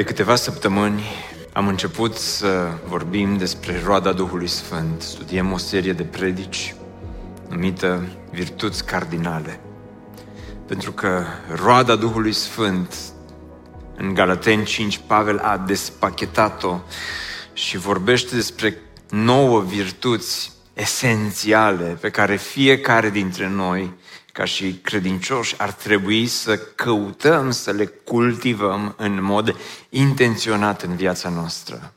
De câteva săptămâni am început să vorbim despre roada Duhului Sfânt. Studiem o serie de predici numită Virtuți Cardinale. Pentru că roada Duhului Sfânt în Galateni 5, Pavel a despachetat-o și vorbește despre nouă virtuți esențiale pe care fiecare dintre noi ca și credincioși, ar trebui să căutăm să le cultivăm în mod intenționat în viața noastră.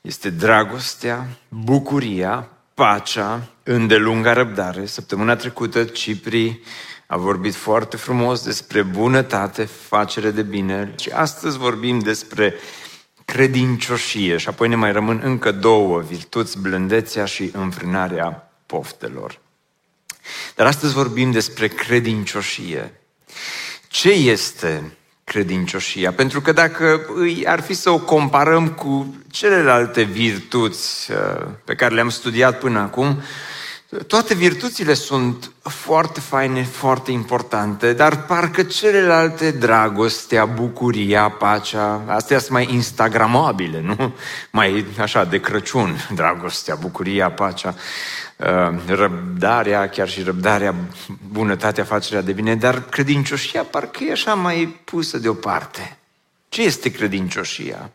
Este dragostea, bucuria, pacea, îndelunga răbdare. Săptămâna trecută Cipri a vorbit foarte frumos despre bunătate, facere de bine și astăzi vorbim despre credincioșie și apoi ne mai rămân încă două virtuți, blândețea și înfrânarea poftelor. Dar astăzi vorbim despre credincioșie. Ce este credincioșia? Pentru că dacă ar fi să o comparăm cu celelalte virtuți uh, pe care le-am studiat până acum, toate virtuțile sunt foarte faine, foarte importante, dar parcă celelalte, dragostea, bucuria, pacea, astea sunt mai instagramabile, nu? Mai așa de Crăciun, dragostea, bucuria, pacea, uh, răbdarea, chiar și răbdarea, bunătatea, facerea de bine, dar credincioșia parcă e așa mai pusă deoparte. Ce este credincioșia?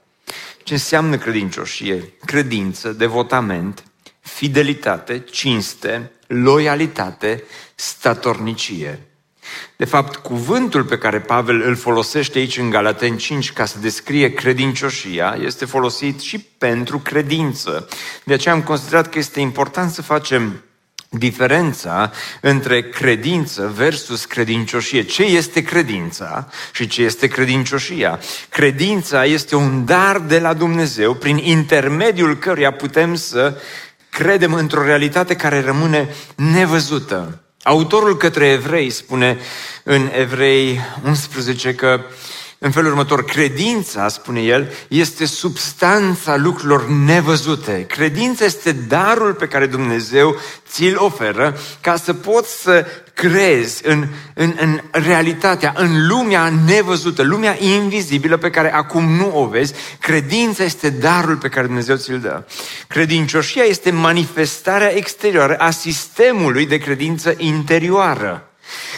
Ce înseamnă credincioșie? Credință, devotament, fidelitate, cinste, loialitate, statornicie. De fapt, cuvântul pe care Pavel îl folosește aici în Galaten 5 ca să descrie credincioșia este folosit și pentru credință. De aceea am considerat că este important să facem diferența între credință versus credincioșie. Ce este credința și ce este credincioșia? Credința este un dar de la Dumnezeu prin intermediul căruia putem să credem într-o realitate care rămâne nevăzută. Autorul către evrei spune în Evrei 11 că în felul următor, credința, spune el, este substanța lucrurilor nevăzute. Credința este darul pe care Dumnezeu ți-l oferă ca să poți să crezi în, în, în realitatea, în lumea nevăzută, lumea invizibilă pe care acum nu o vezi. Credința este darul pe care Dumnezeu ți-l dă. Credincioșia este manifestarea exterioară a sistemului de credință interioară.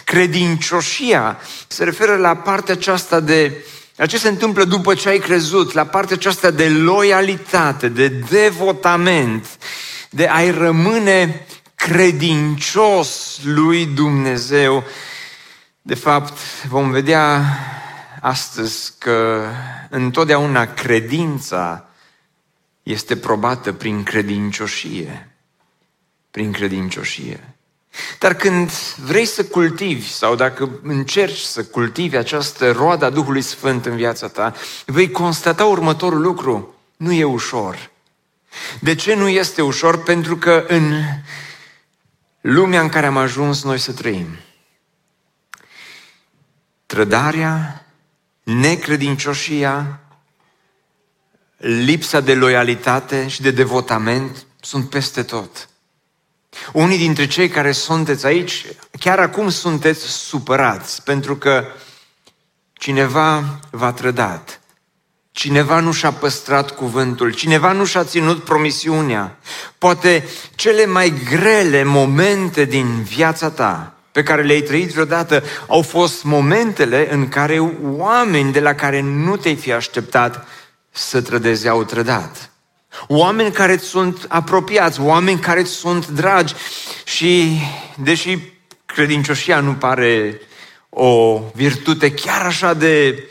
Credincioșia se referă la partea aceasta de la ce se întâmplă după ce ai crezut, la partea aceasta de loialitate, de devotament, de a-i rămâne credincios lui Dumnezeu. De fapt, vom vedea astăzi că întotdeauna credința este probată prin credincioșie. Prin credincioșie. Dar când vrei să cultivi sau dacă încerci să cultivi această roadă a Duhului Sfânt în viața ta, vei constata următorul lucru. Nu e ușor. De ce nu este ușor? Pentru că în lumea în care am ajuns noi să trăim, trădarea, necredincioșia, lipsa de loialitate și de devotament sunt peste tot. Unii dintre cei care sunteți aici, chiar acum sunteți supărați, pentru că cineva v-a trădat, cineva nu și-a păstrat cuvântul, cineva nu și-a ținut promisiunea. Poate cele mai grele momente din viața ta, pe care le-ai trăit vreodată, au fost momentele în care oameni de la care nu te-ai fi așteptat să trădeze au trădat. Oameni care îți sunt apropiați, oameni care îți sunt dragi și deși credincioșia nu pare o virtute chiar așa de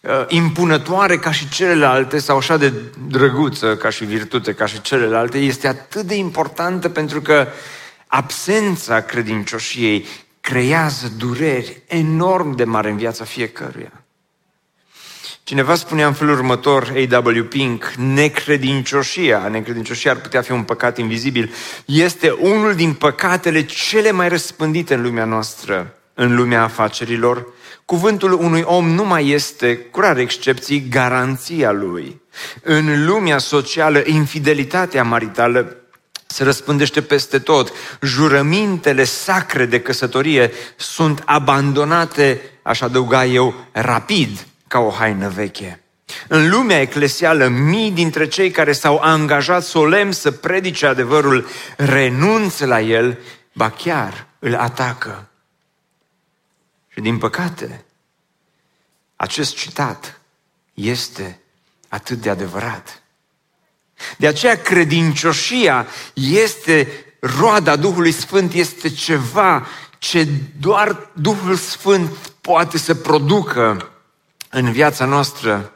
uh, impunătoare ca și celelalte sau așa de drăguță ca și virtute ca și celelalte, este atât de importantă pentru că absența credincioșiei creează dureri enorm de mari în viața fiecăruia. Cineva spunea în felul următor, A.W. Pink, necredincioșia, necredincioșia ar putea fi un păcat invizibil, este unul din păcatele cele mai răspândite în lumea noastră, în lumea afacerilor. Cuvântul unui om nu mai este, cu rare excepții, garanția lui. În lumea socială, infidelitatea maritală se răspândește peste tot. Jurămintele sacre de căsătorie sunt abandonate, aș adăuga eu, rapid, ca o haină veche. În lumea eclesială, mii dintre cei care s-au angajat solemn să predice adevărul renunță la el, ba chiar îl atacă. Și din păcate, acest citat este atât de adevărat. De aceea credincioșia este roada Duhului Sfânt, este ceva ce doar Duhul Sfânt poate să producă în viața noastră,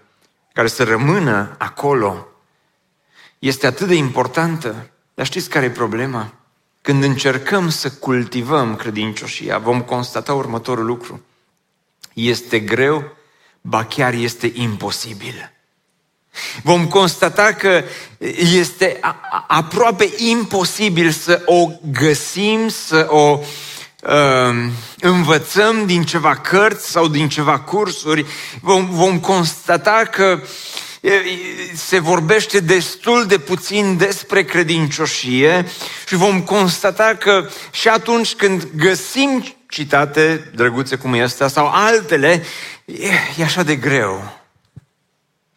care să rămână acolo. Este atât de importantă. Dar știți care e problema? Când încercăm să cultivăm credincioșia, vom constata următorul lucru. Este greu, ba chiar este imposibil. Vom constata că este aproape imposibil să o găsim, să o uh, învățăm din ceva cărți sau din ceva cursuri. Vom, vom constata că se vorbește destul de puțin despre credincioșie și vom constata că și atunci când găsim citate drăguțe cum este sau altele, e, e așa de greu.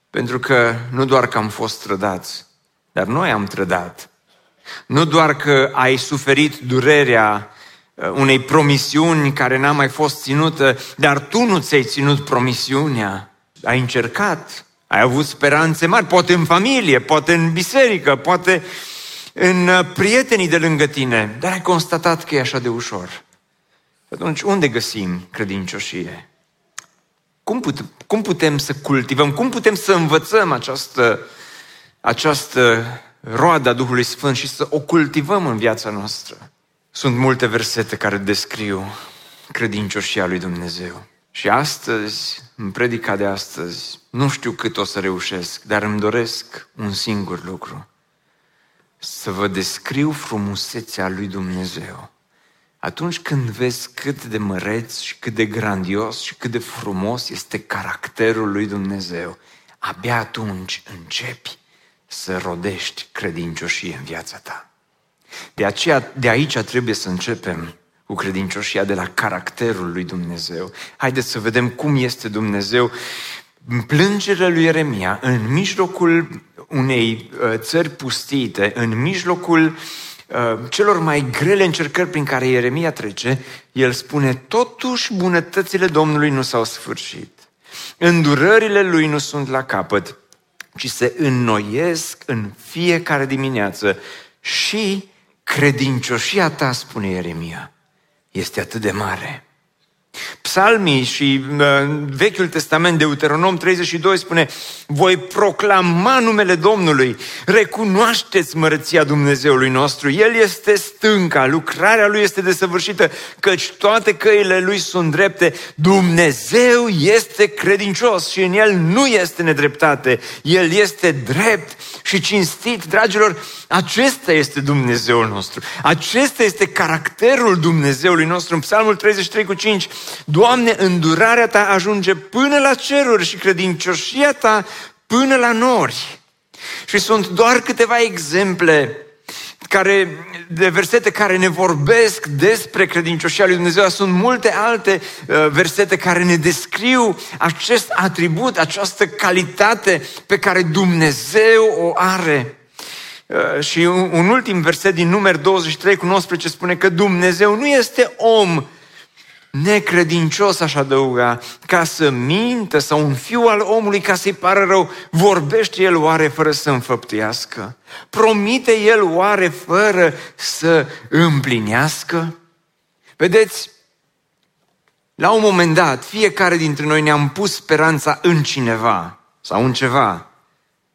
Pentru că nu doar că am fost trădați, dar noi am trădat. Nu doar că ai suferit durerea uh, unei promisiuni care n-a mai fost ținută, dar tu nu ți-ai ținut promisiunea. Ai încercat, ai avut speranțe mari, poate în familie, poate în biserică, poate în uh, prietenii de lângă tine, dar ai constatat că e așa de ușor. Atunci, unde găsim credincioșie? Cum, put, cum putem să cultivăm, cum putem să învățăm această, această roada Duhului Sfânt și să o cultivăm în viața noastră? Sunt multe versete care descriu credincioșia lui Dumnezeu. Și astăzi, în predica de astăzi, nu știu cât o să reușesc, dar îmi doresc un singur lucru. Să vă descriu frumusețea lui Dumnezeu atunci când vezi cât de măreț și cât de grandios și cât de frumos este caracterul lui Dumnezeu, abia atunci începi să rodești credincioșie în viața ta. De aceea, de aici trebuie să începem cu credincioșia de la caracterul lui Dumnezeu. Haideți să vedem cum este Dumnezeu. Plângerea lui Ieremia în mijlocul unei uh, țări pustite, în mijlocul uh, Uh, celor mai grele încercări prin care Ieremia trece, el spune, totuși bunătățile Domnului nu s-au sfârșit. Îndurările lui nu sunt la capăt, ci se înnoiesc în fiecare dimineață și credincioșia ta, spune Ieremia, este atât de mare Psalmii și uh, Vechiul Testament, Deuteronom 32 spune Voi proclama numele Domnului, recunoașteți mărăția Dumnezeului nostru. El este stânca, lucrarea Lui este desăvârșită, căci toate căile Lui sunt drepte. Dumnezeu este credincios și în El nu este nedreptate. El este drept și cinstit. Dragilor, acesta este Dumnezeul nostru. Acesta este caracterul Dumnezeului nostru. În Psalmul 33 cu 5 Doamne, îndurarea Ta ajunge până la ceruri și credincioșia Ta până la nori. Și sunt doar câteva exemple care, de versete care ne vorbesc despre credincioșia lui Dumnezeu, sunt multe alte uh, versete care ne descriu acest atribut, această calitate pe care Dumnezeu o are. Uh, și un, un ultim verset din număr 23 cu 19 spune că Dumnezeu nu este om necredincios, aș adăuga, ca să mintă sau un fiu al omului ca să-i pară rău, vorbește el oare fără să înfăptuiască? Promite el oare fără să împlinească? Vedeți, la un moment dat, fiecare dintre noi ne-am pus speranța în cineva sau în ceva.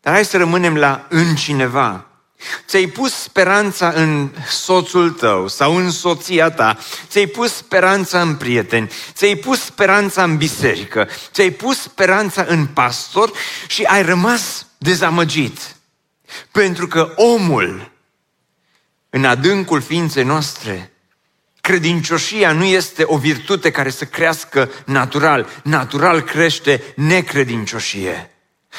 Dar hai să rămânem la în cineva. Ți-ai pus speranța în soțul tău sau în soția ta, ți-ai pus speranța în prieteni, ți-ai pus speranța în biserică, ți-ai pus speranța în pastor și ai rămas dezamăgit. Pentru că omul, în adâncul ființei noastre, credincioșia nu este o virtute care să crească natural. Natural crește necredincioșie.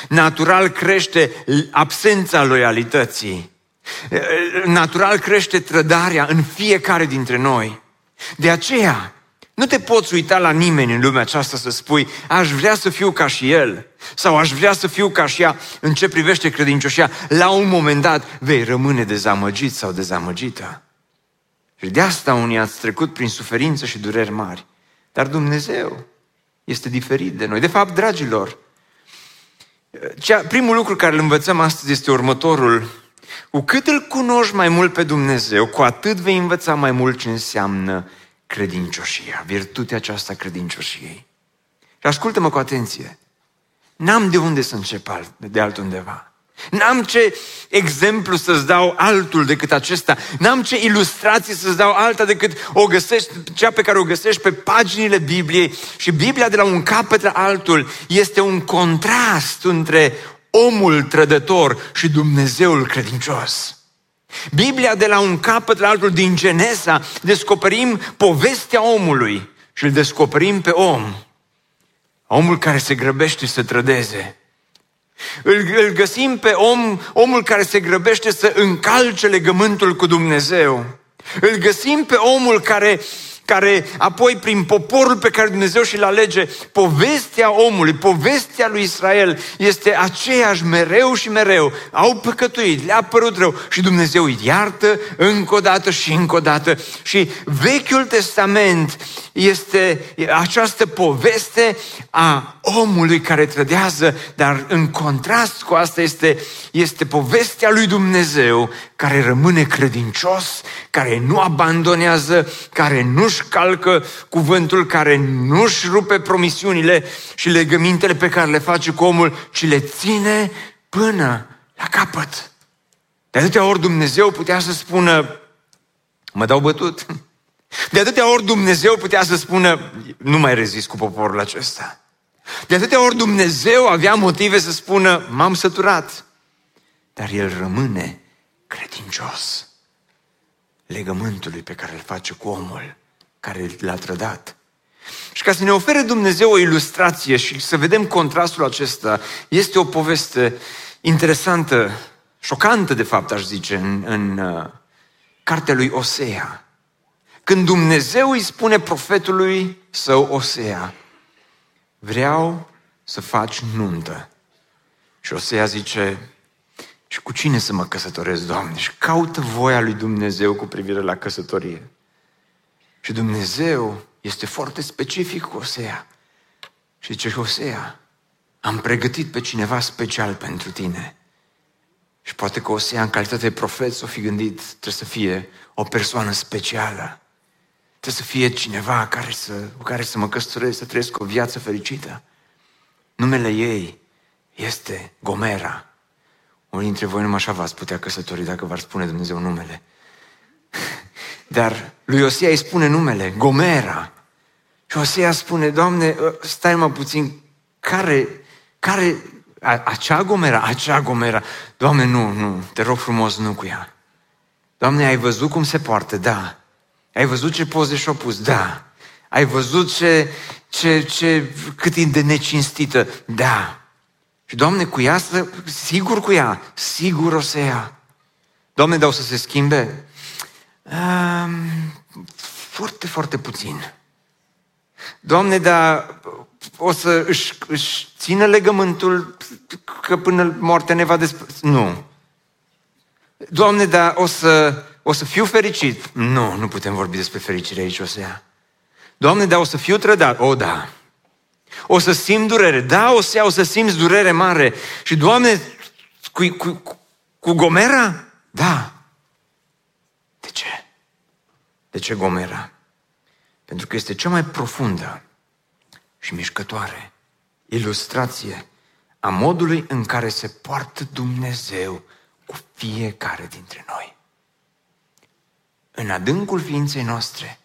Natural crește absența loialității. Natural crește trădarea în fiecare dintre noi. De aceea, nu te poți uita la nimeni în lumea aceasta să spui, aș vrea să fiu ca și el, sau aș vrea să fiu ca și ea în ce privește credincioșia. La un moment dat vei rămâne dezamăgit sau dezamăgită. Și de asta unii ați trecut prin suferință și dureri mari. Dar Dumnezeu este diferit de noi. De fapt, dragilor, cea, primul lucru care îl învățăm astăzi este următorul. Cu cât îl cunoști mai mult pe Dumnezeu, cu atât vei învăța mai mult ce înseamnă credincioșia, virtutea aceasta credincioșiei. Și ascultă-mă cu atenție. N-am de unde să încep alt, de altundeva. N-am ce exemplu să-ți dau altul decât acesta. N-am ce ilustrație să-ți dau alta decât o găsești, cea pe care o găsești pe paginile Bibliei. Și Biblia de la un capăt la altul este un contrast între omul trădător și Dumnezeul credincios. Biblia de la un capăt la altul din Genesa descoperim povestea omului și îl descoperim pe om. Omul care se grăbește să trădeze îl, îl găsim pe om, omul care se grăbește să încalce legământul cu Dumnezeu. Îl găsim pe omul care care apoi prin poporul pe care Dumnezeu și-l alege, povestea omului, povestea lui Israel este aceeași mereu și mereu. Au păcătuit, le-a părut rău și Dumnezeu îi iartă încă o dată și încă o dată. Și Vechiul Testament este această poveste a omului care trădează, dar în contrast cu asta este, este povestea lui Dumnezeu care rămâne credincios, care nu abandonează, care nu-și calcă cuvântul, care nu-și rupe promisiunile și legămintele pe care le face cu omul, ci le ține până la capăt. De atâtea ori Dumnezeu putea să spună, mă dau bătut. De atâtea ori Dumnezeu putea să spună, nu mai rezist cu poporul acesta. De atâtea ori Dumnezeu avea motive să spună, m-am săturat. Dar El rămâne credincios legământului pe care îl face cu omul care l-a trădat. Și ca să ne ofere Dumnezeu o ilustrație și să vedem contrastul acesta, este o poveste interesantă, șocantă de fapt, aș zice, în, în uh, cartea lui Osea. Când Dumnezeu îi spune profetului său Osea, vreau să faci nuntă. Și Osea zice, și cu cine să mă căsătoresc, Doamne? Și caută voia lui Dumnezeu cu privire la căsătorie. Și Dumnezeu este foarte specific cu Osea. Și zice, Osea, am pregătit pe cineva special pentru tine. Și poate că Osea, în calitate de profet, s-o fi gândit, trebuie să fie o persoană specială. Trebuie să fie cineva care să, cu care să mă căsătoresc, să trăiesc o viață fericită. Numele ei este Gomera. Unii dintre voi numai așa v-ați putea căsători dacă v-ar spune Dumnezeu numele. Dar lui Osia îi spune numele, Gomera. Și Osia spune, Doamne, ă, stai mă puțin, care, care, a, acea Gomera, acea Gomera. Doamne, nu, nu, te rog frumos, nu cu ea. Doamne, ai văzut cum se poartă? Da. Ai văzut ce poze și-o pus? Da. Ai văzut ce, ce, ce, cât e de necinstită? Da. Și Doamne, cu ea, sigur cu ea, sigur o să ia. Doamne, dar o să se schimbe? Um, foarte, foarte puțin. Doamne, dar o să își, își țină legământul că până moartea ne va despre... Nu. Doamne, dar o să, o să fiu fericit? Nu, nu putem vorbi despre fericire aici, o să ia. Doamne, dar o să fiu trădat? O, da. O să simt durere. Da, o să ia, o să simți durere mare. Și, Doamne, cu, cu, cu Gomera? Da. De ce? De ce Gomera? Pentru că este cea mai profundă și mișcătoare ilustrație a modului în care se poartă Dumnezeu cu fiecare dintre noi. În adâncul ființei noastre,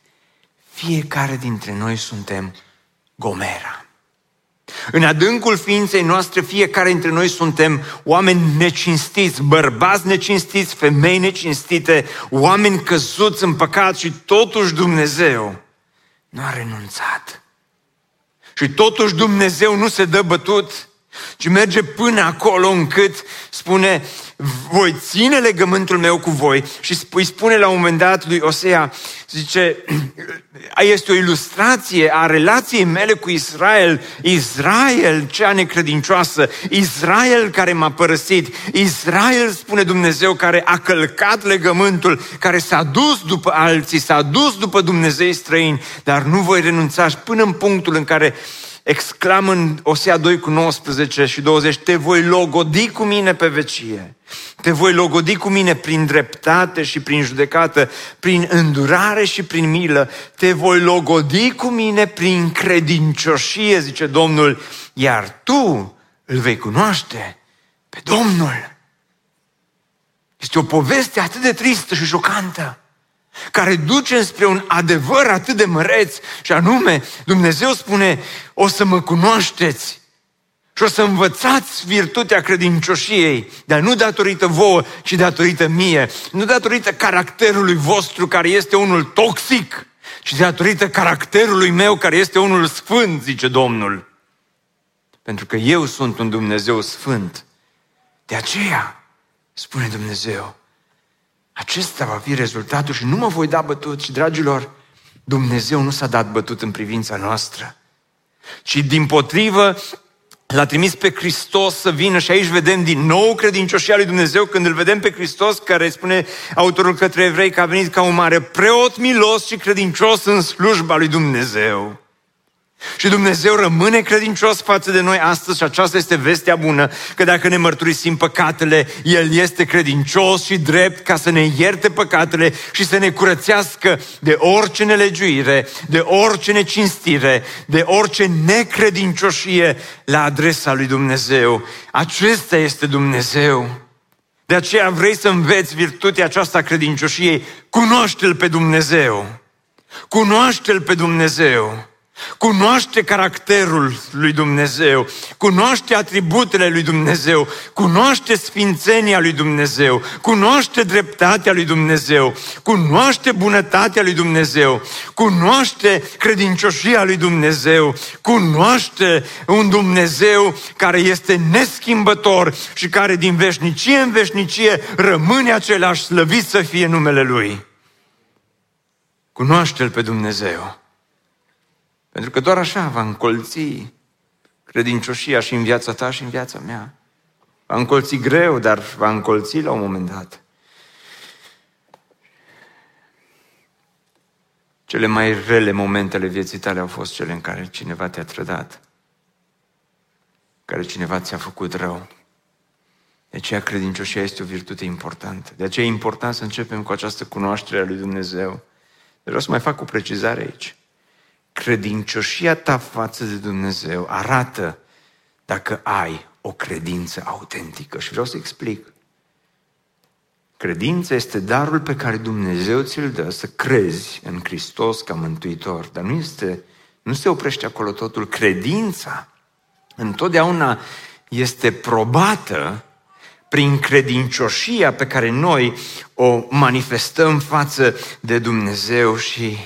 fiecare dintre noi suntem Gomera. În adâncul ființei noastre, fiecare dintre noi suntem oameni necinstiți, bărbați necinstiți, femei necinstite, oameni căzuți în păcat și totuși Dumnezeu nu a renunțat. Și totuși Dumnezeu nu se dă bătut, ci merge până acolo încât spune, voi ține legământul meu cu voi. Și îi spune la un moment dat lui Osea, zice, este o ilustrație a relației mele cu Israel, Israel cea necredincioasă, Israel care m-a părăsit, Israel, spune Dumnezeu, care a călcat legământul, care s-a dus după alții, s-a dus după Dumnezei străini, dar nu voi renunța. Până în punctul în care exclamă în Osea 2 cu 19 și 20, te voi logodi cu mine pe vecie. Te voi logodi cu mine prin dreptate și prin judecată, prin îndurare și prin milă. Te voi logodi cu mine prin credincioșie, zice Domnul, iar tu îl vei cunoaște pe Domnul. Este o poveste atât de tristă și șocantă care duce spre un adevăr atât de măreț și anume, Dumnezeu spune, o să mă cunoașteți și o să învățați virtutea credincioșiei, dar nu datorită vouă, ci datorită mie, nu datorită caracterului vostru care este unul toxic, ci datorită caracterului meu care este unul sfânt, zice Domnul. Pentru că eu sunt un Dumnezeu sfânt. De aceea, spune Dumnezeu, acesta va fi rezultatul și nu mă voi da bătut. Și, dragilor, Dumnezeu nu s-a dat bătut în privința noastră, ci din potrivă L-a trimis pe Hristos să vină și aici vedem din nou credincioșia lui Dumnezeu când îl vedem pe Hristos care spune autorul către evrei că a venit ca un mare preot milos și credincios în slujba lui Dumnezeu. Și Dumnezeu rămâne credincios față de noi astăzi și aceasta este vestea bună, că dacă ne mărturisim păcatele, El este credincios și drept ca să ne ierte păcatele și să ne curățească de orice nelegiuire, de orice necinstire, de orice necredincioșie la adresa lui Dumnezeu. Acesta este Dumnezeu. De aceea vrei să înveți virtutea aceasta credincioșiei, cunoaște-L pe Dumnezeu. Cunoaște-L pe Dumnezeu. Cunoaște caracterul lui Dumnezeu, cunoaște atributele lui Dumnezeu, cunoaște sfințenia lui Dumnezeu, cunoaște dreptatea lui Dumnezeu, cunoaște bunătatea lui Dumnezeu, cunoaște credincioșia lui Dumnezeu, cunoaște un Dumnezeu care este neschimbător și care din veșnicie în veșnicie rămâne același slăvit să fie numele Lui. Cunoaște-L pe Dumnezeu. Pentru că doar așa va încolți credincioșia și în viața ta și în viața mea. Va încolți greu, dar va încolți la un moment dat. Cele mai rele momentele vieții tale au fost cele în care cineva te-a trădat, care cineva ți-a făcut rău. De aceea credincioșia este o virtute importantă. De aceea e important să începem cu această cunoaștere a lui Dumnezeu. Vreau să mai fac o precizare aici credincioșia ta față de Dumnezeu arată dacă ai o credință autentică. Și vreau să explic. Credința este darul pe care Dumnezeu ți-l dă să crezi în Hristos ca mântuitor. Dar nu, este, nu se oprește acolo totul. Credința întotdeauna este probată prin credincioșia pe care noi o manifestăm față de Dumnezeu și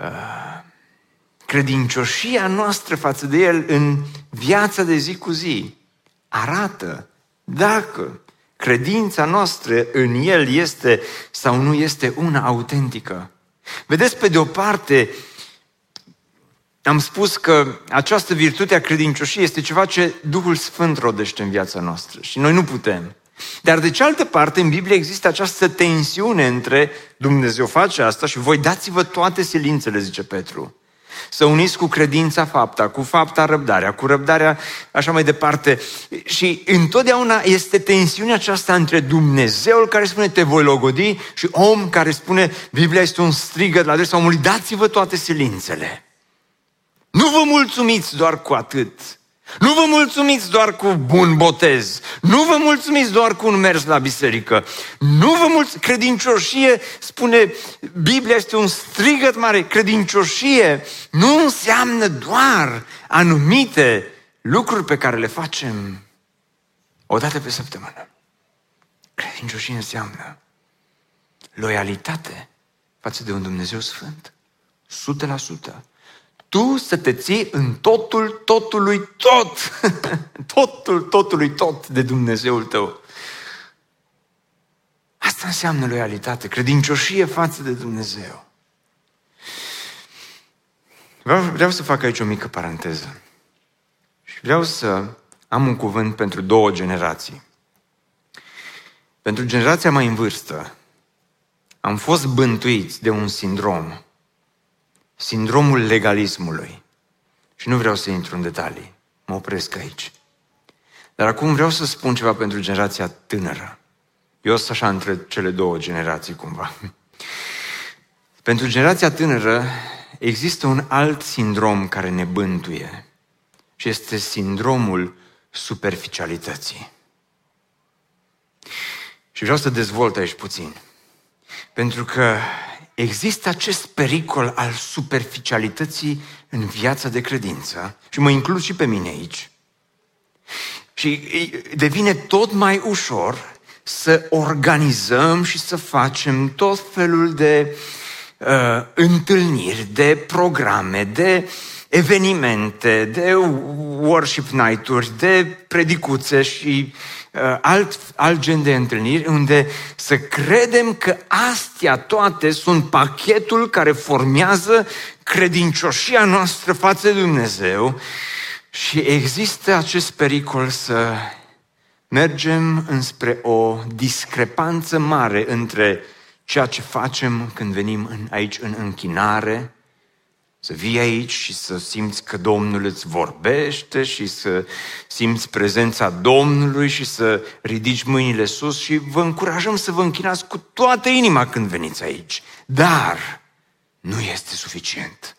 uh, credincioșia noastră față de El în viața de zi cu zi arată dacă credința noastră în El este sau nu este una autentică. Vedeți, pe de o parte, am spus că această virtute a credincioșiei este ceva ce Duhul Sfânt rodește în viața noastră și noi nu putem. Dar de cealaltă parte, în Biblie există această tensiune între Dumnezeu face asta și voi dați-vă toate silințele, zice Petru. Să uniți cu credința fapta, cu fapta răbdarea, cu răbdarea așa mai departe. Și întotdeauna este tensiunea aceasta între Dumnezeul care spune te voi logodi și om care spune Biblia este un strigăt la adresa omului, dați-vă toate silințele. Nu vă mulțumiți doar cu atât. Nu vă mulțumiți doar cu bun botez. Nu vă mulțumiți doar cu un mers la biserică. Nu vă mulțumiți. Credincioșie, spune Biblia, este un strigăt mare. Credincioșie nu înseamnă doar anumite lucruri pe care le facem o dată pe săptămână. Credincioșie înseamnă loialitate față de un Dumnezeu Sfânt. 100% tu să te ții în totul totului tot. totul totului tot de Dumnezeul tău. Asta înseamnă loialitate, credincioșie față de Dumnezeu. Vreau, vreau să fac aici o mică paranteză. Și vreau să am un cuvânt pentru două generații. Pentru generația mai în vârstă, am fost bântuiți de un sindrom sindromul legalismului. Și nu vreau să intru în detalii, mă opresc aici. Dar acum vreau să spun ceva pentru generația tânără. Eu sunt așa între cele două generații cumva. Pentru generația tânără există un alt sindrom care ne bântuie și este sindromul superficialității. Și vreau să dezvolt aici puțin. Pentru că există acest pericol al superficialității în viața de credință și mă includ și pe mine aici. Și devine tot mai ușor să organizăm și să facem tot felul de uh, întâlniri, de programe, de evenimente, de worship night-uri, de predicuțe și Uh, alt, alt gen de întâlniri unde să credem că astea toate sunt pachetul care formează credincioșia noastră față de Dumnezeu și există acest pericol să mergem înspre o discrepanță mare între ceea ce facem când venim în, aici în închinare să vii aici și să simți că Domnul îți vorbește și să simți prezența Domnului și să ridici mâinile sus și vă încurajăm să vă închinați cu toată inima când veniți aici. Dar nu este suficient.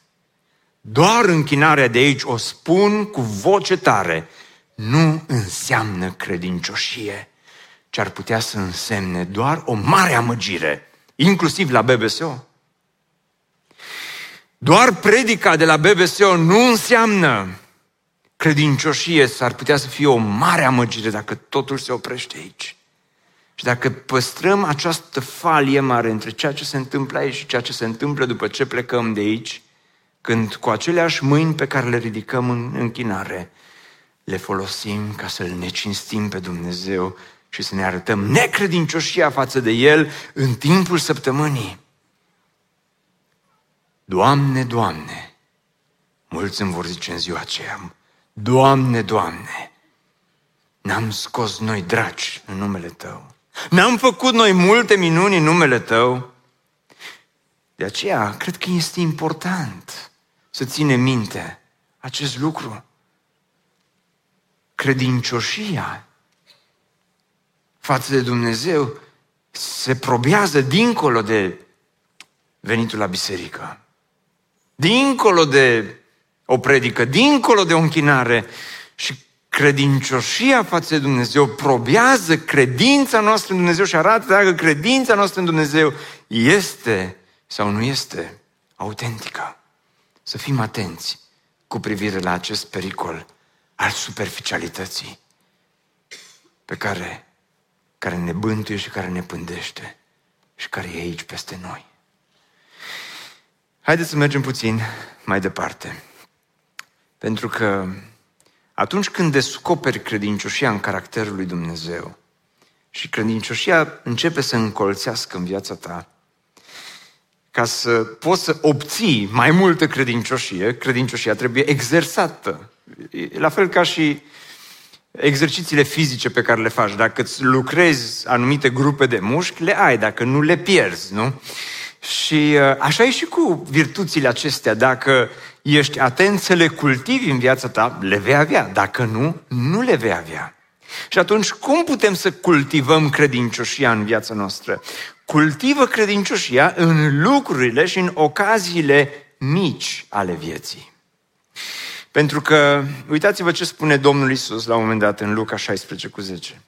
Doar închinarea de aici, o spun cu voce tare, nu înseamnă credincioșie, ci ar putea să însemne doar o mare amăgire, inclusiv la BBSO. Doar predica de la BBSO nu înseamnă credincioșie, s-ar putea să fie o mare amăgire dacă totul se oprește aici. Și dacă păstrăm această falie mare între ceea ce se întâmplă aici și ceea ce se întâmplă după ce plecăm de aici, când cu aceleași mâini pe care le ridicăm în închinare, le folosim ca să-L necinstim pe Dumnezeu și să ne arătăm necredincioșia față de El în timpul săptămânii. Doamne, Doamne, mulți îmi vor zice în ziua aceea, Doamne, Doamne, n-am scos noi dragi în numele Tău, n-am făcut noi multe minuni în numele Tău. De aceea, cred că este important să ține minte acest lucru. Credincioșia față de Dumnezeu se probează dincolo de venitul la biserică dincolo de o predică, dincolo de o închinare și credincioșia față de Dumnezeu probează credința noastră în Dumnezeu și arată dacă credința noastră în Dumnezeu este sau nu este autentică. Să fim atenți cu privire la acest pericol al superficialității pe care, care ne bântuie și care ne pândește și care e aici peste noi. Haideți să mergem puțin mai departe. Pentru că atunci când descoperi credincioșia în caracterul lui Dumnezeu și credincioșia începe să încolțească în viața ta, ca să poți să obții mai multă credincioșie, credincioșia trebuie exersată. La fel ca și exercițiile fizice pe care le faci. Dacă îți lucrezi anumite grupe de mușchi, le ai, dacă nu le pierzi, nu? Și uh, așa e și cu virtuțile acestea. Dacă ești atent să le cultivi în viața ta, le vei avea. Dacă nu, nu le vei avea. Și atunci, cum putem să cultivăm credincioșia în viața noastră? Cultivă credincioșia în lucrurile și în ocaziile mici ale vieții. Pentru că, uitați-vă ce spune Domnul Isus la un moment dat în Luca 16 cu 10.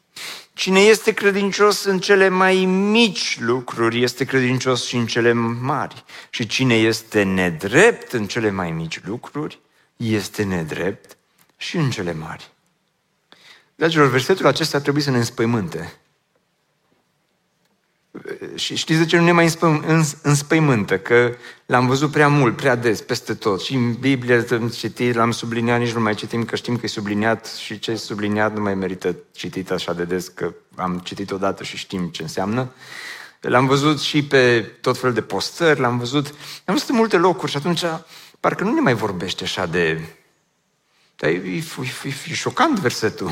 Cine este credincios în cele mai mici lucruri, este credincios și în cele mari. Și cine este nedrept în cele mai mici lucruri, este nedrept și în cele mari. Dragilor, versetul acesta trebuie să ne înspăimânte. Și știți de ce nu ne mai înspăimântă? Că l-am văzut prea mult, prea des, peste tot. Și în Biblie am citit, l-am subliniat, nici nu mai citim, că știm că e subliniat și ce e subliniat nu mai merită citit așa de des, că am citit odată și știm ce înseamnă. L-am văzut și pe tot felul de postări, l-am văzut, am văzut în multe locuri și atunci parcă nu ne mai vorbește așa de... Dar e, e, e, e șocant versetul.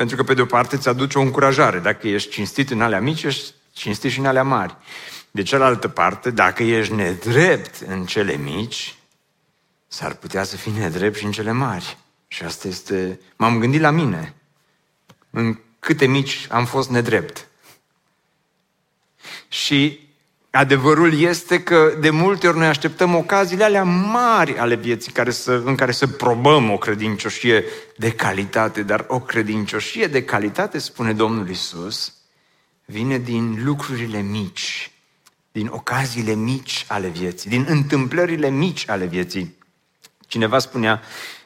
Pentru că, pe de o parte, îți aduce o încurajare. Dacă ești cinstit în alea mici, ești cinstit și în alea mari. De cealaltă parte, dacă ești nedrept în cele mici, s-ar putea să fii nedrept și în cele mari. Și asta este... M-am gândit la mine. În câte mici am fost nedrept. Și Adevărul este că de multe ori noi așteptăm ocaziile alea mari ale vieții care să, în care să probăm o credincioșie de calitate, dar o credincioșie de calitate, spune Domnul Isus, vine din lucrurile mici, din ocaziile mici ale vieții, din întâmplările mici ale vieții. Cineva spunea,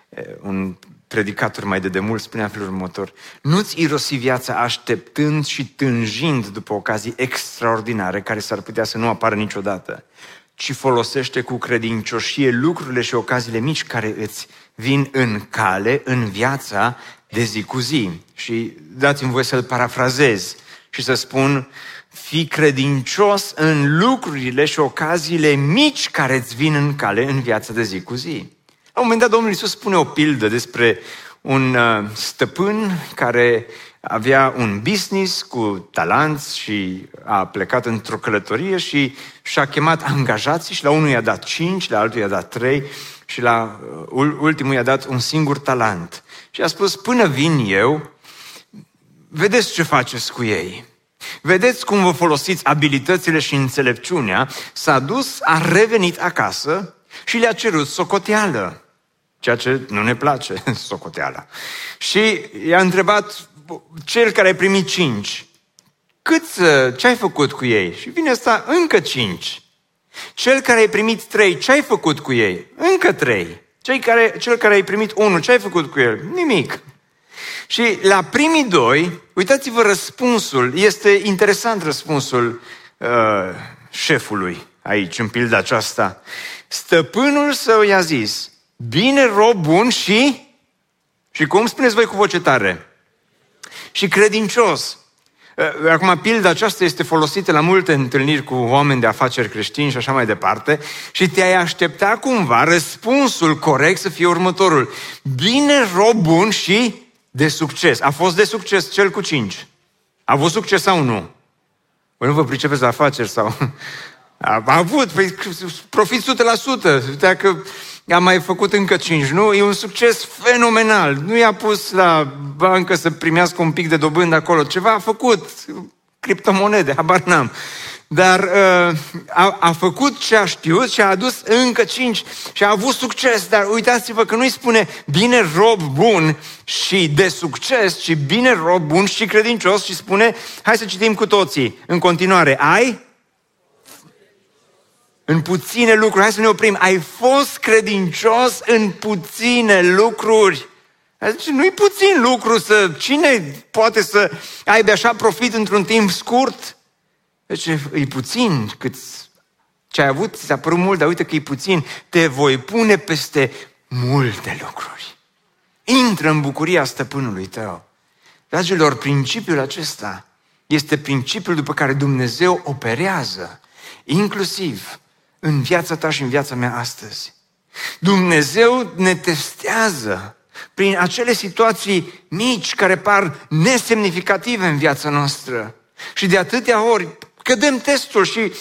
eh, un predicator mai de demult spunea felul următor, nu-ți irosi viața așteptând și tânjind după ocazii extraordinare care s-ar putea să nu apară niciodată, ci folosește cu credincioșie lucrurile și ocaziile mici care îți vin în cale, în viața de zi cu zi. Și dați-mi voie să-l parafrazez și să spun, fi credincios în lucrurile și ocaziile mici care îți vin în cale în viața de zi cu zi. La un moment dat Domnul Iisus spune o pildă despre un uh, stăpân care avea un business cu talanți și a plecat într-o călătorie și și-a chemat angajații și la unul i-a dat cinci, la altul i-a dat trei și la uh, ultimul i-a dat un singur talent. Și a spus, până vin eu, vedeți ce faceți cu ei. Vedeți cum vă folosiți abilitățile și înțelepciunea. S-a dus, a revenit acasă și le-a cerut socoteală ceea ce nu ne place, socoteala. Și i-a întrebat cel care a primit cinci, cât, ce ai făcut cu ei? Și vine asta, încă cinci. Cel care a primit trei, ce ai făcut cu ei? Încă trei. Cei care, cel care a primit unul, ce ai făcut cu el? Nimic. Și la primii doi, uitați-vă răspunsul, este interesant răspunsul uh, șefului aici, în pilda aceasta. Stăpânul său i-a zis, Bine, rob bun și... Și cum spuneți voi cu voce tare? Și credincios. Eh, acum, pilda aceasta este folosită la multe întâlniri cu oameni de afaceri creștini și așa mai departe și te-ai aștepta cumva răspunsul corect să fie următorul. Bine, rob bun și de succes. A fost de succes cel cu cinci. A avut succes sau nu? Voi nu vă pricepeți la afaceri sau... A, a avut, păi, profit 100%. Dacă a mai făcut încă cinci, nu? E un succes fenomenal. Nu i-a pus la bancă să primească un pic de dobândă acolo. Ceva a făcut, criptomonede, habar n-am. Dar uh, a, a făcut ce a știut și a adus încă cinci și a avut succes. Dar uitați-vă că nu-i spune bine rob bun și de succes, ci bine rob bun și credincios și spune, hai să citim cu toții în continuare, ai în puține lucruri. Hai să ne oprim. Ai fost credincios în puține lucruri. Deci nu-i puțin lucru să... Cine poate să aibă așa profit într-un timp scurt? Deci e puțin cât ce ai avut, ți-a părut mult, dar uite că e puțin. Te voi pune peste multe lucruri. Intră în bucuria stăpânului tău. Dragilor, principiul acesta este principiul după care Dumnezeu operează, inclusiv în viața ta și în viața mea astăzi. Dumnezeu ne testează prin acele situații mici care par nesemnificative în viața noastră. Și de atâtea ori cădem testul și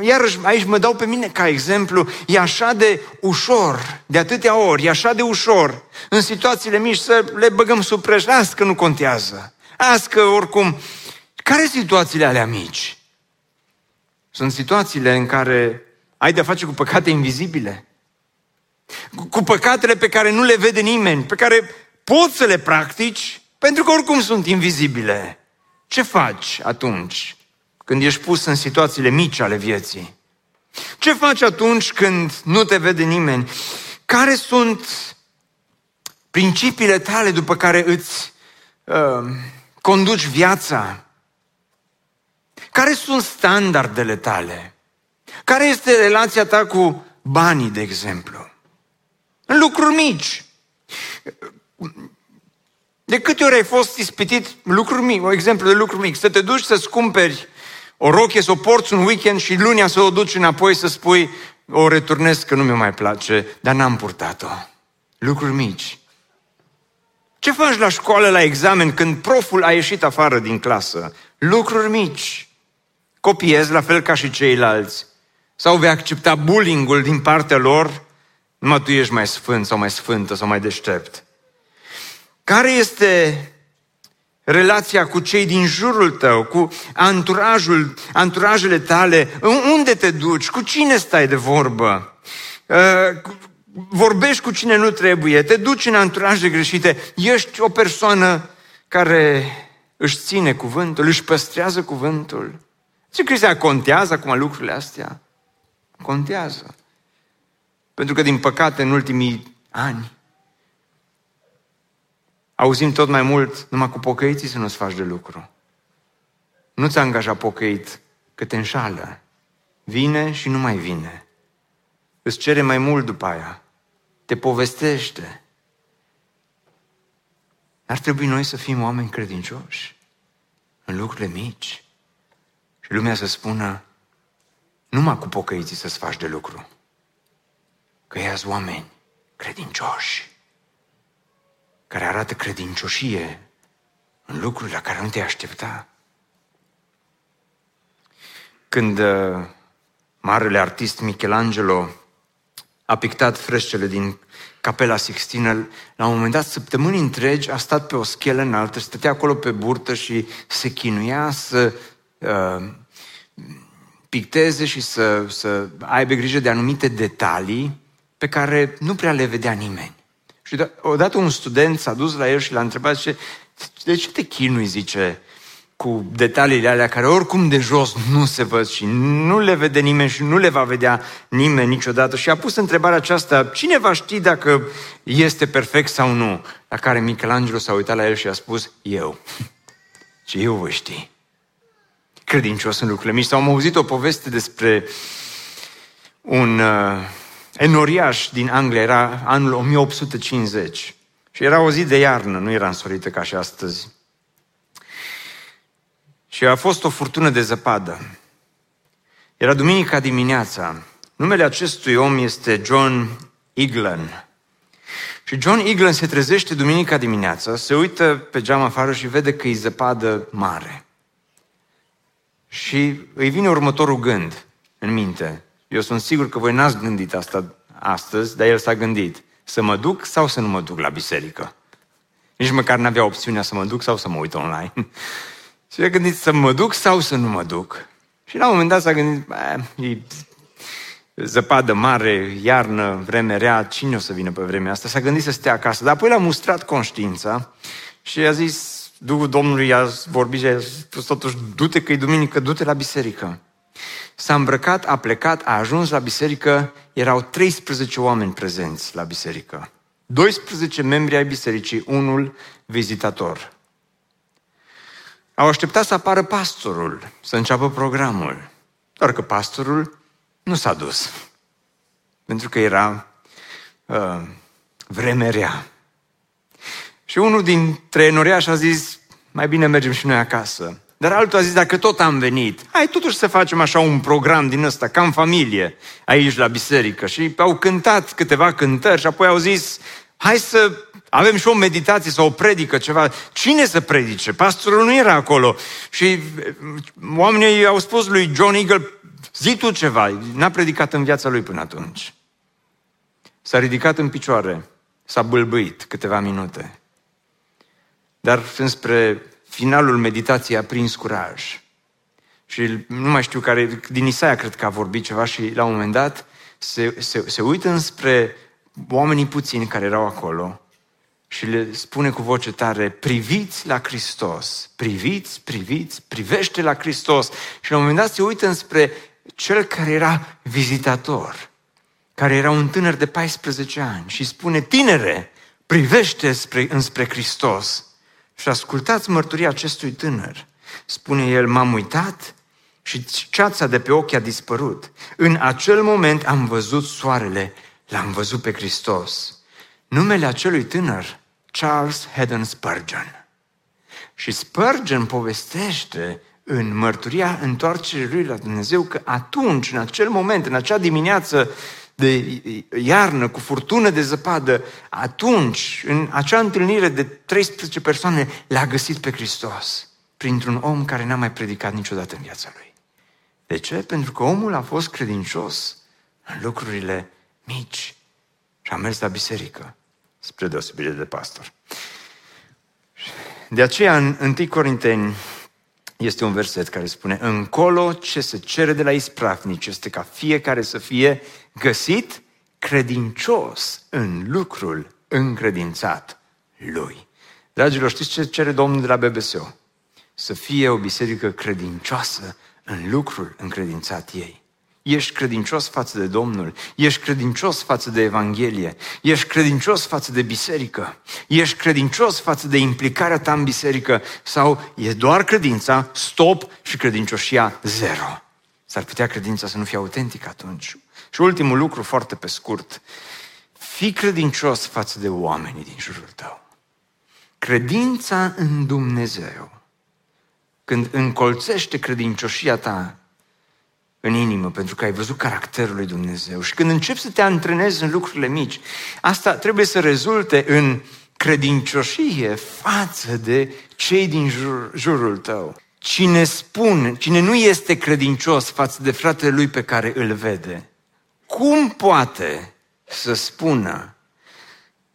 iarăși aici mă dau pe mine ca exemplu, e așa de ușor, de atâtea ori, e așa de ușor în situațiile mici să le băgăm sub preș, las că nu contează. Azi că oricum, care sunt situațiile alea mici? Sunt situațiile în care ai de-a face cu păcate invizibile. cu păcatele pe care nu le vede nimeni, pe care poți să le practici, pentru că oricum sunt invizibile. Ce faci atunci când ești pus în situațiile mici ale vieții? Ce faci atunci când nu te vede nimeni? Care sunt principiile tale după care îți uh, conduci viața? Care sunt standardele tale? Care este relația ta cu banii, de exemplu? În lucruri mici. De câte ori ai fost ispitit lucruri mici, un exemplu de lucruri mici, să te duci să-ți cumperi o rochie, să o porți un weekend și lunia să o duci înapoi să spui o returnez că nu mi mai place, dar n-am purtat-o. Lucruri mici. Ce faci la școală, la examen, când proful a ieșit afară din clasă? Lucruri mici. Copiezi la fel ca și ceilalți. Sau vei accepta bullying-ul din partea lor? Numai tu ești mai sfânt sau mai sfântă sau mai deștept. Care este relația cu cei din jurul tău, cu anturajul, anturajele tale? Unde te duci? Cu cine stai de vorbă? Uh, vorbești cu cine nu trebuie, te duci în anturaje greșite, ești o persoană care își ține cuvântul, își păstrează cuvântul. Ce crezi, contează acum lucrurile astea? Contează. Pentru că, din păcate, în ultimii ani, auzim tot mai mult, numai cu pocăiții să nu-ți faci de lucru. Nu-ți angaja pocăit, că te înșală. Vine și nu mai vine. Îți cere mai mult după aia. Te povestește. Ar trebui noi să fim oameni credincioși în lucrurile mici. Și lumea să spună, numai cu pocăiții să-ți faci de lucru. Că ei oameni credincioși care arată credincioșie în lucruri la care nu te aștepta. Când uh, marele artist Michelangelo a pictat frescele din Capela Sixtină, la un moment dat, săptămâni întregi, a stat pe o schelă înaltă, stătea acolo pe burtă și se chinuia să uh, picteze și să, să aibă grijă de anumite detalii pe care nu prea le vedea nimeni. Și odată un student s-a dus la el și l-a întrebat, zice, de ce te chinui, zice, cu detaliile alea care oricum de jos nu se văd și nu le vede nimeni și nu le va vedea nimeni niciodată. Și a pus întrebarea aceasta, cine va ști dacă este perfect sau nu? La care Michelangelo s-a uitat la el și a spus, eu. Și eu vă știi. Credincios în lucrurile mici. Sau am auzit o poveste despre un uh, enoriaș din Anglia, era anul 1850 și era o zi de iarnă, nu era însorită ca și astăzi. Și a fost o furtună de zăpadă. Era duminica dimineața. Numele acestui om este John Eglan. Și John Eglan se trezește duminica dimineața, se uită pe geam afară și vede că e zăpadă mare. Și îi vine următorul gând în minte. Eu sunt sigur că voi n-ați gândit asta astăzi, dar el s-a gândit să mă duc sau să nu mă duc la biserică. Nici măcar n-avea opțiunea să mă duc sau să mă uit online. și a gândit să mă duc sau să nu mă duc. Și la un moment dat s-a gândit, e zăpadă mare, iarnă, vreme rea, cine o să vină pe vremea asta? S-a gândit să stea acasă, dar apoi l-a mustrat conștiința și a zis, Duhul Domnului a vorbit și a spus totuși, du-te că e duminică, du-te la biserică. S-a îmbrăcat, a plecat, a ajuns la biserică, erau 13 oameni prezenți la biserică. 12 membri ai bisericii, unul vizitator. Au așteptat să apară pastorul, să înceapă programul. Doar că pastorul nu s-a dus. Pentru că era uh, vreme rea. Și unul dintre enoriași a zis, mai bine mergem și noi acasă. Dar altul a zis, dacă tot am venit, hai totuși să facem așa un program din ăsta, ca în familie, aici la biserică. Și au cântat câteva cântări și apoi au zis, hai să avem și o meditație sau o predică, ceva. Cine să predice? Pastorul nu era acolo. Și oamenii au spus lui John Eagle, zi tu ceva. N-a predicat în viața lui până atunci. S-a ridicat în picioare, s-a bâlbâit câteva minute. Dar înspre finalul meditației a prins curaj. Și nu mai știu care, din Isaia cred că a vorbit ceva și la un moment dat se, se, se uită înspre oamenii puțini care erau acolo și le spune cu voce tare, priviți la Hristos, priviți, priviți, privește la Hristos. Și la un moment dat se uită înspre cel care era vizitator, care era un tânăr de 14 ani și spune, tinere, privește spre, înspre Hristos. Și ascultați mărturia acestui tânăr. Spune el, m-am uitat și ceața de pe ochi a dispărut. În acel moment am văzut soarele, l-am văzut pe Hristos. Numele acelui tânăr, Charles Haddon Spurgeon. Și Spurgeon povestește în mărturia întoarcerii lui la Dumnezeu că atunci, în acel moment, în acea dimineață de iarnă, cu furtună de zăpadă, atunci, în acea întâlnire de 13 persoane, l-a găsit pe Hristos printr-un om care n-a mai predicat niciodată în viața lui. De ce? Pentru că omul a fost credincios în lucrurile mici și a mers la biserică, spre deosebire de pastor. De aceea, în 1 Corinteni, este un verset care spune Încolo ce se cere de la ispravnici este ca fiecare să fie găsit credincios în lucrul încredințat lui. Dragilor, știți ce cere Domnul de la BBSO? Să fie o biserică credincioasă în lucrul încredințat ei. Ești credincios față de Domnul, ești credincios față de Evanghelie, ești credincios față de biserică, ești credincios față de implicarea ta în biserică sau e doar credința, stop și credincioșia zero. S-ar putea credința să nu fie autentică atunci. Și ultimul lucru, foarte pe scurt, fii credincios față de oamenii din jurul tău. Credința în Dumnezeu, când încolțește credincioșia ta în inimă, pentru că ai văzut caracterul lui Dumnezeu. Și când începi să te antrenezi în lucrurile mici, asta trebuie să rezulte în credincioșie față de cei din jur, jurul tău. Cine spune, cine nu este credincios față de fratele lui pe care îl vede, cum poate să spună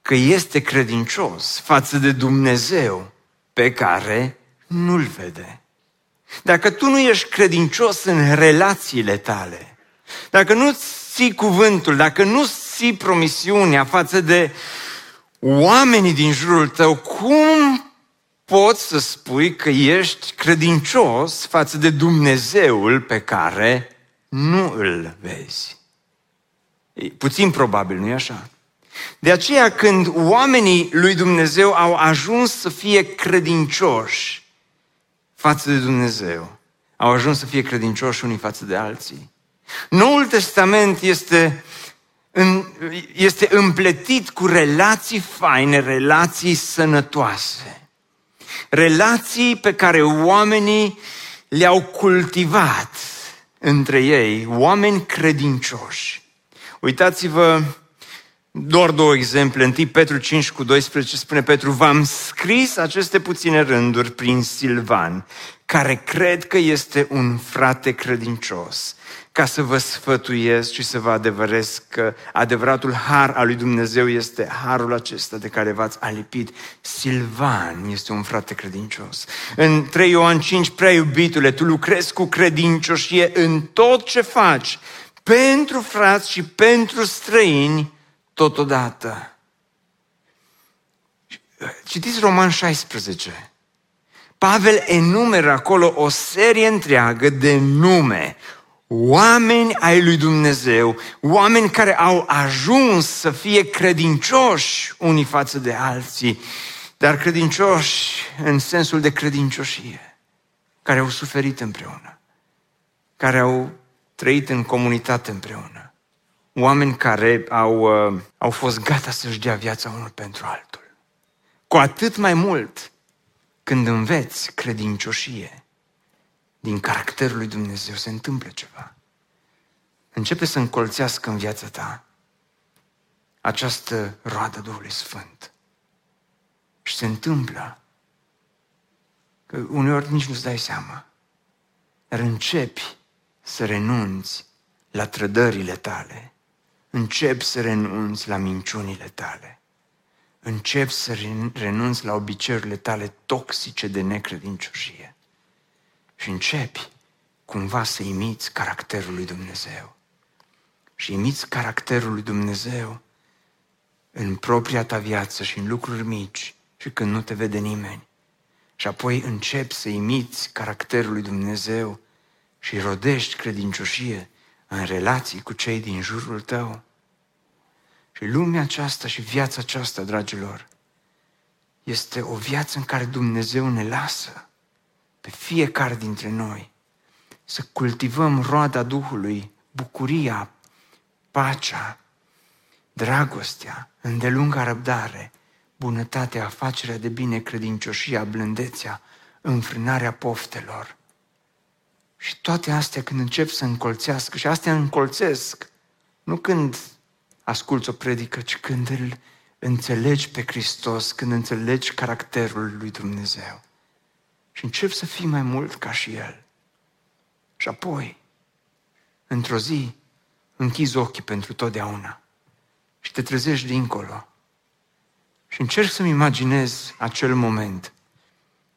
că este credincios față de Dumnezeu pe care nu-l vede? Dacă tu nu ești credincios în relațiile tale, dacă nu ții cuvântul, dacă nu ții promisiunea față de oamenii din jurul tău, cum poți să spui că ești credincios față de Dumnezeul pe care nu îl vezi? E puțin probabil, nu-i așa? De aceea când oamenii lui Dumnezeu au ajuns să fie credincioși, față de Dumnezeu. Au ajuns să fie credincioși unii față de alții. Noul Testament este, în, este împletit cu relații faine, relații sănătoase. Relații pe care oamenii le-au cultivat între ei, oameni credincioși. Uitați-vă doar două exemple. Întâi Petru 5 cu 12 spune Petru, v-am scris aceste puține rânduri prin Silvan, care cred că este un frate credincios, ca să vă sfătuiesc și să vă adevăresc că adevăratul har al lui Dumnezeu este harul acesta de care v-ați alipit. Silvan este un frate credincios. În 3 Ioan 5, prea iubitule, tu lucrezi cu credincioșie în tot ce faci, pentru frați și pentru străini, totodată. Citiți Roman 16. Pavel enumeră acolo o serie întreagă de nume, oameni ai lui Dumnezeu, oameni care au ajuns să fie credincioși unii față de alții, dar credincioși în sensul de credincioșie, care au suferit împreună, care au trăit în comunitate împreună. Oameni care au, uh, au fost gata să-și dea viața unul pentru altul. Cu atât mai mult când înveți credincioșie din caracterul lui Dumnezeu, se întâmplă ceva. Începe să încolțească în viața ta această roadă Duhului Sfânt. Și se întâmplă că uneori nici nu-ți dai seama, dar începi să renunți la trădările tale, începi să renunți la minciunile tale. Începi să renunți la obiceiurile tale toxice de necredincioșie. Și începi cumva să imiți caracterul lui Dumnezeu. Și imiți caracterul lui Dumnezeu în propria ta viață și în lucruri mici și când nu te vede nimeni. Și apoi începi să imiți caracterul lui Dumnezeu și rodești credincioșie în relații cu cei din jurul tău. Și lumea aceasta și viața aceasta, dragilor, este o viață în care Dumnezeu ne lasă pe fiecare dintre noi să cultivăm roada Duhului, bucuria, pacea, dragostea, îndelunga răbdare, bunătatea, afacerea de bine, credincioșia, blândețea, înfrânarea poftelor. Și toate astea când încep să încolțească, și astea încolțesc, nu când asculți o predică, ci când îl înțelegi pe Hristos, când înțelegi caracterul lui Dumnezeu. Și începi să fii mai mult ca și El. Și apoi, într-o zi, închizi ochii pentru totdeauna și te trezești dincolo. Și încerc să-mi imaginez acel moment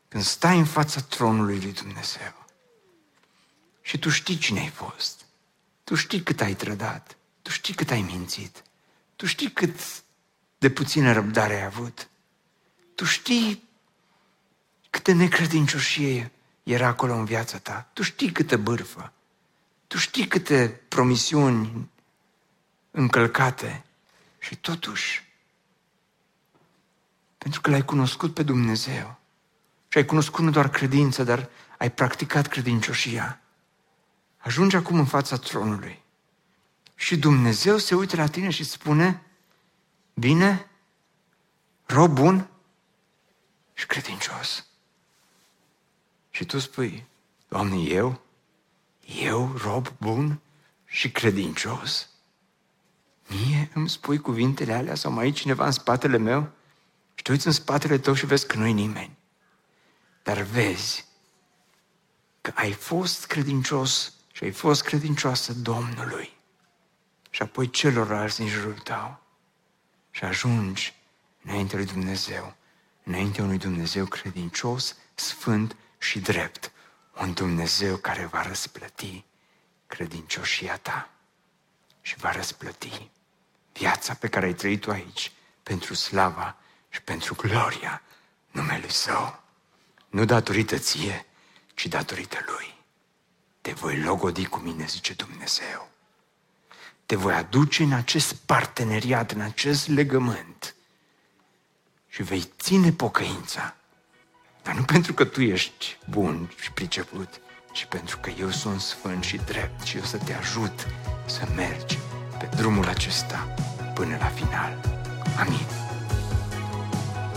când stai în fața tronului lui Dumnezeu și tu știi cine ai fost. Tu știi cât ai trădat. Tu știi cât ai mințit. Tu știi cât de puțină răbdare ai avut. Tu știi câtă necredincioșie era acolo în viața ta. Tu știi câtă bârfă. Tu știi câte promisiuni încălcate. Și totuși, pentru că l-ai cunoscut pe Dumnezeu și ai cunoscut nu doar credință, dar ai practicat credincioșia, ajungi acum în fața tronului și Dumnezeu se uită la tine și spune, bine, rob bun și credincios. Și tu spui, Doamne, eu? Eu, rob bun și credincios? Mie îmi spui cuvintele alea sau mai e cineva în spatele meu? Și te uiți în spatele tău și vezi că nu-i nimeni. Dar vezi că ai fost credincios și ai fost credincioasă Domnului. Și apoi celorlalți din jurul tău. Și ajungi înainte lui Dumnezeu, înainte unui Dumnezeu credincios, sfânt și drept, un Dumnezeu care va răsplăti credincioșia ta. Și va răsplăti viața pe care ai trăit-o aici pentru slava și pentru gloria numelui Său. Nu datorită ție, ci datorită Lui. Te voi logodi cu mine, zice Dumnezeu. Te voi aduce în acest parteneriat, în acest legământ și vei ține pocăința. Dar nu pentru că tu ești bun și priceput, ci pentru că eu sunt sfânt și drept și eu să te ajut să mergi pe drumul acesta până la final. Amin.